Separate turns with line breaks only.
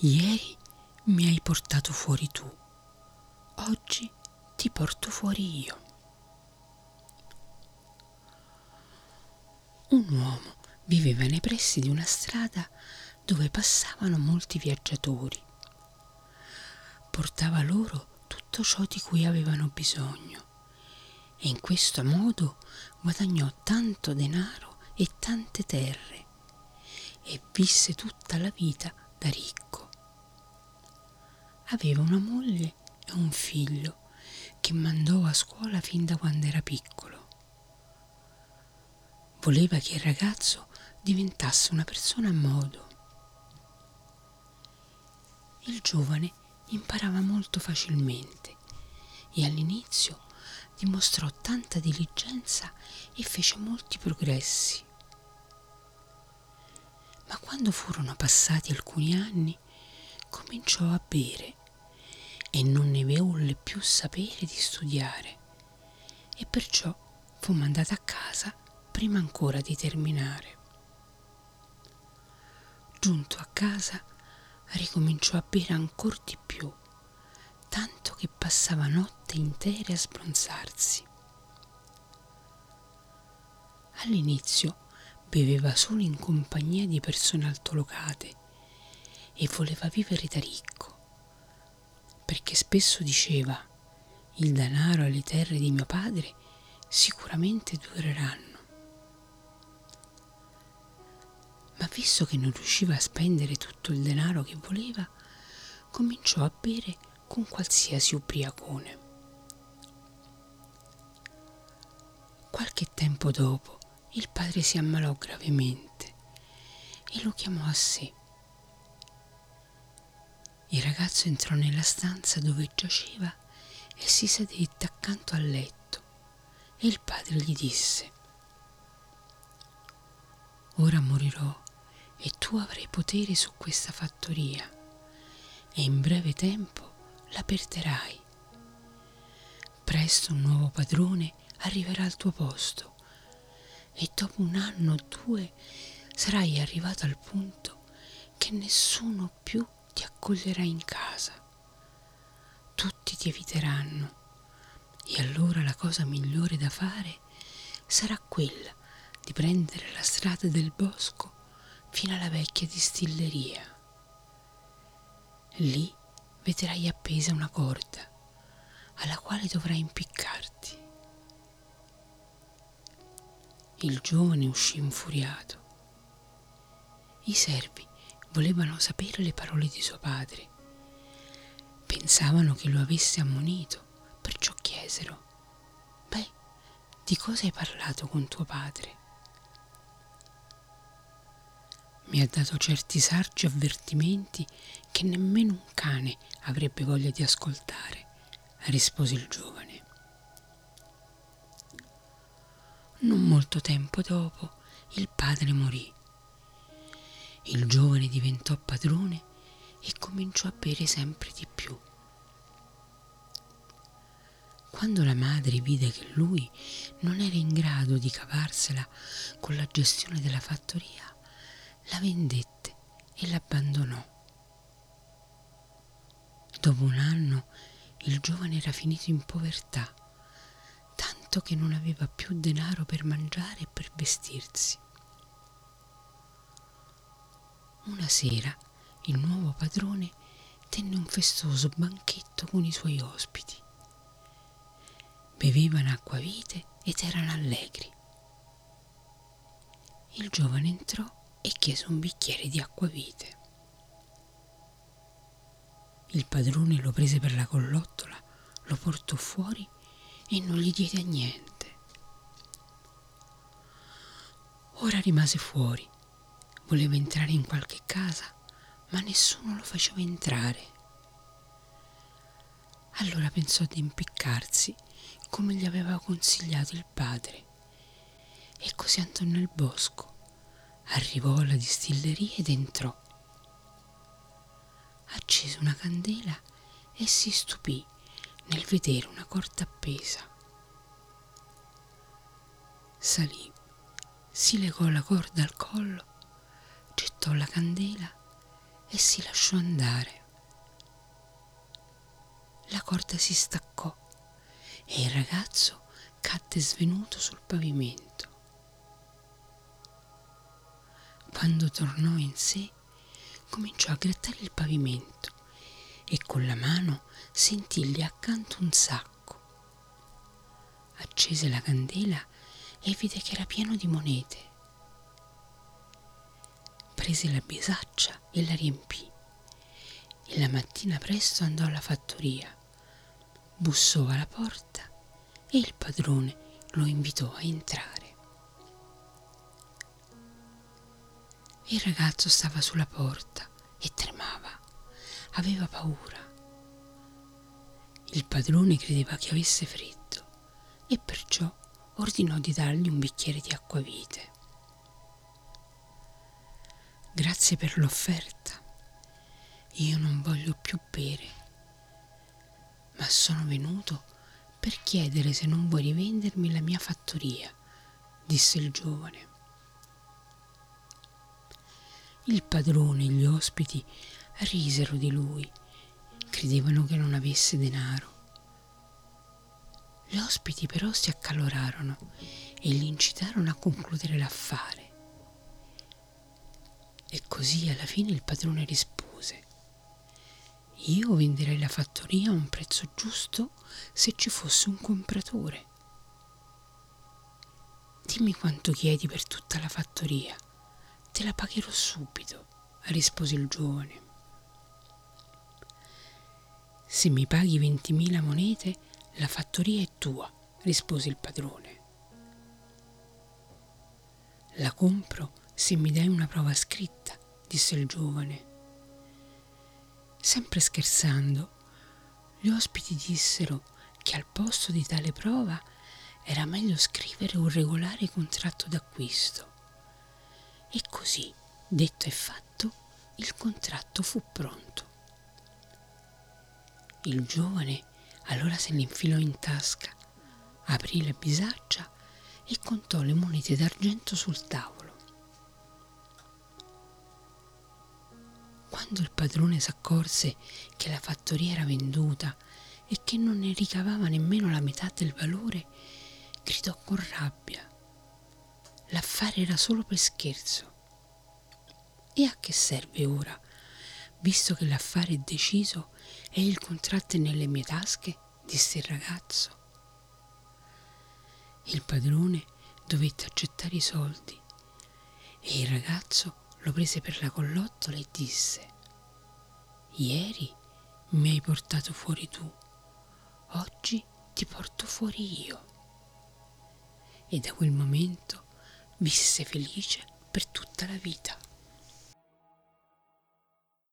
Ieri mi hai portato fuori tu, oggi ti porto fuori io. Un uomo viveva nei pressi di una strada dove passavano molti viaggiatori. Portava loro tutto ciò di cui avevano bisogno e in questo modo guadagnò tanto denaro e tante terre e visse tutta la vita da ricco. Aveva una moglie e un figlio che mandò a scuola fin da quando era piccolo. Voleva che il ragazzo diventasse una persona a modo. Il giovane imparava molto facilmente e all'inizio dimostrò tanta diligenza e fece molti progressi. Ma quando furono passati alcuni anni, cominciò a bere e non ne volle più sapere di studiare e perciò fu mandata a casa prima ancora di terminare. Giunto a casa ricominciò a bere ancora di più, tanto che passava notte intere a sbronzarsi. All'inizio beveva solo in compagnia di persone altolocate e voleva vivere da ricco perché spesso diceva il denaro e le terre di mio padre sicuramente dureranno. Ma visto che non riusciva a spendere tutto il denaro che voleva, cominciò a bere con qualsiasi ubriacone. Qualche tempo dopo il padre si ammalò gravemente e lo chiamò a sé il ragazzo entrò nella stanza dove giaceva e si sedette accanto al letto e il padre gli disse Ora morirò e tu avrai potere su questa fattoria e in breve tempo la perderai. Presto un nuovo padrone arriverà al tuo posto e dopo un anno o due sarai arrivato al punto che nessuno più ti accoglierai in casa. Tutti ti eviteranno e allora la cosa migliore da fare sarà quella di prendere la strada del bosco fino alla vecchia distilleria. Lì vedrai appesa una corda alla quale dovrai impiccarti. Il giovane uscì infuriato. I servi volevano sapere le parole di suo padre. Pensavano che lo avesse ammonito, perciò chiesero, beh, di cosa hai parlato con tuo padre? Mi ha dato certi saggi avvertimenti che nemmeno un cane avrebbe voglia di ascoltare, rispose il giovane. Non molto tempo dopo il padre morì il giovane diventò padrone e cominciò a bere sempre di più. Quando la madre vide che lui non era in grado di cavarsela con la gestione della fattoria, la vendette e l'abbandonò. Dopo un anno il giovane era finito in povertà, tanto che non aveva più denaro per mangiare e per vestirsi. Una sera il nuovo padrone tenne un festoso banchetto con i suoi ospiti. Bevevano acquavite ed erano allegri. Il giovane entrò e chiese un bicchiere di acquavite. Il padrone lo prese per la collottola, lo portò fuori e non gli diede niente. Ora rimase fuori Voleva entrare in qualche casa, ma nessuno lo faceva entrare. Allora pensò di impiccarsi come gli aveva consigliato il padre e così andò nel bosco, arrivò alla distilleria ed entrò. Accese una candela e si stupì nel vedere una corda appesa. Salì, si legò la corda al collo gettò la candela e si lasciò andare. La corda si staccò e il ragazzo cadde svenuto sul pavimento. Quando tornò in sé, cominciò a grattare il pavimento e con la mano sentì lì accanto un sacco. Accese la candela e vide che era pieno di monete. Prese la bisaccia e la riempì e la mattina presto andò alla fattoria, bussò alla porta e il padrone lo invitò a entrare. Il ragazzo stava sulla porta e tremava, aveva paura. Il padrone credeva che avesse freddo e perciò ordinò di dargli un bicchiere di acquavite. Grazie per l'offerta. Io non voglio più bere, ma sono venuto per chiedere se non vuoi rivendermi la mia fattoria, disse il giovane. Il padrone e gli ospiti risero di lui, credevano che non avesse denaro. Gli ospiti però si accalorarono e li incitarono a concludere l'affare. E così alla fine il padrone rispose, io venderei la fattoria a un prezzo giusto se ci fosse un compratore. Dimmi quanto chiedi per tutta la fattoria Te la pagherò subito, rispose il giovane. Se mi paghi ventimila monete, la fattoria è tua, rispose il padrone. La compro se mi dai una prova scritta, disse il giovane. Sempre scherzando, gli ospiti dissero che al posto di tale prova era meglio scrivere un regolare contratto d'acquisto. E così, detto e fatto, il contratto fu pronto. Il giovane allora se l'infilò in tasca, aprì la bisaccia e contò le monete d'argento sul tavolo. Quando il padrone s'accorse che la fattoria era venduta e che non ne ricavava nemmeno la metà del valore, gridò con rabbia L'affare era solo per scherzo. E a che serve ora, visto che l'affare è deciso e il contratto è nelle mie tasche? disse il ragazzo. Il padrone dovette accettare i soldi e il ragazzo lo prese per la collottola e disse Ieri mi hai portato fuori tu, oggi ti porto fuori io. E da quel momento visse felice per tutta la vita.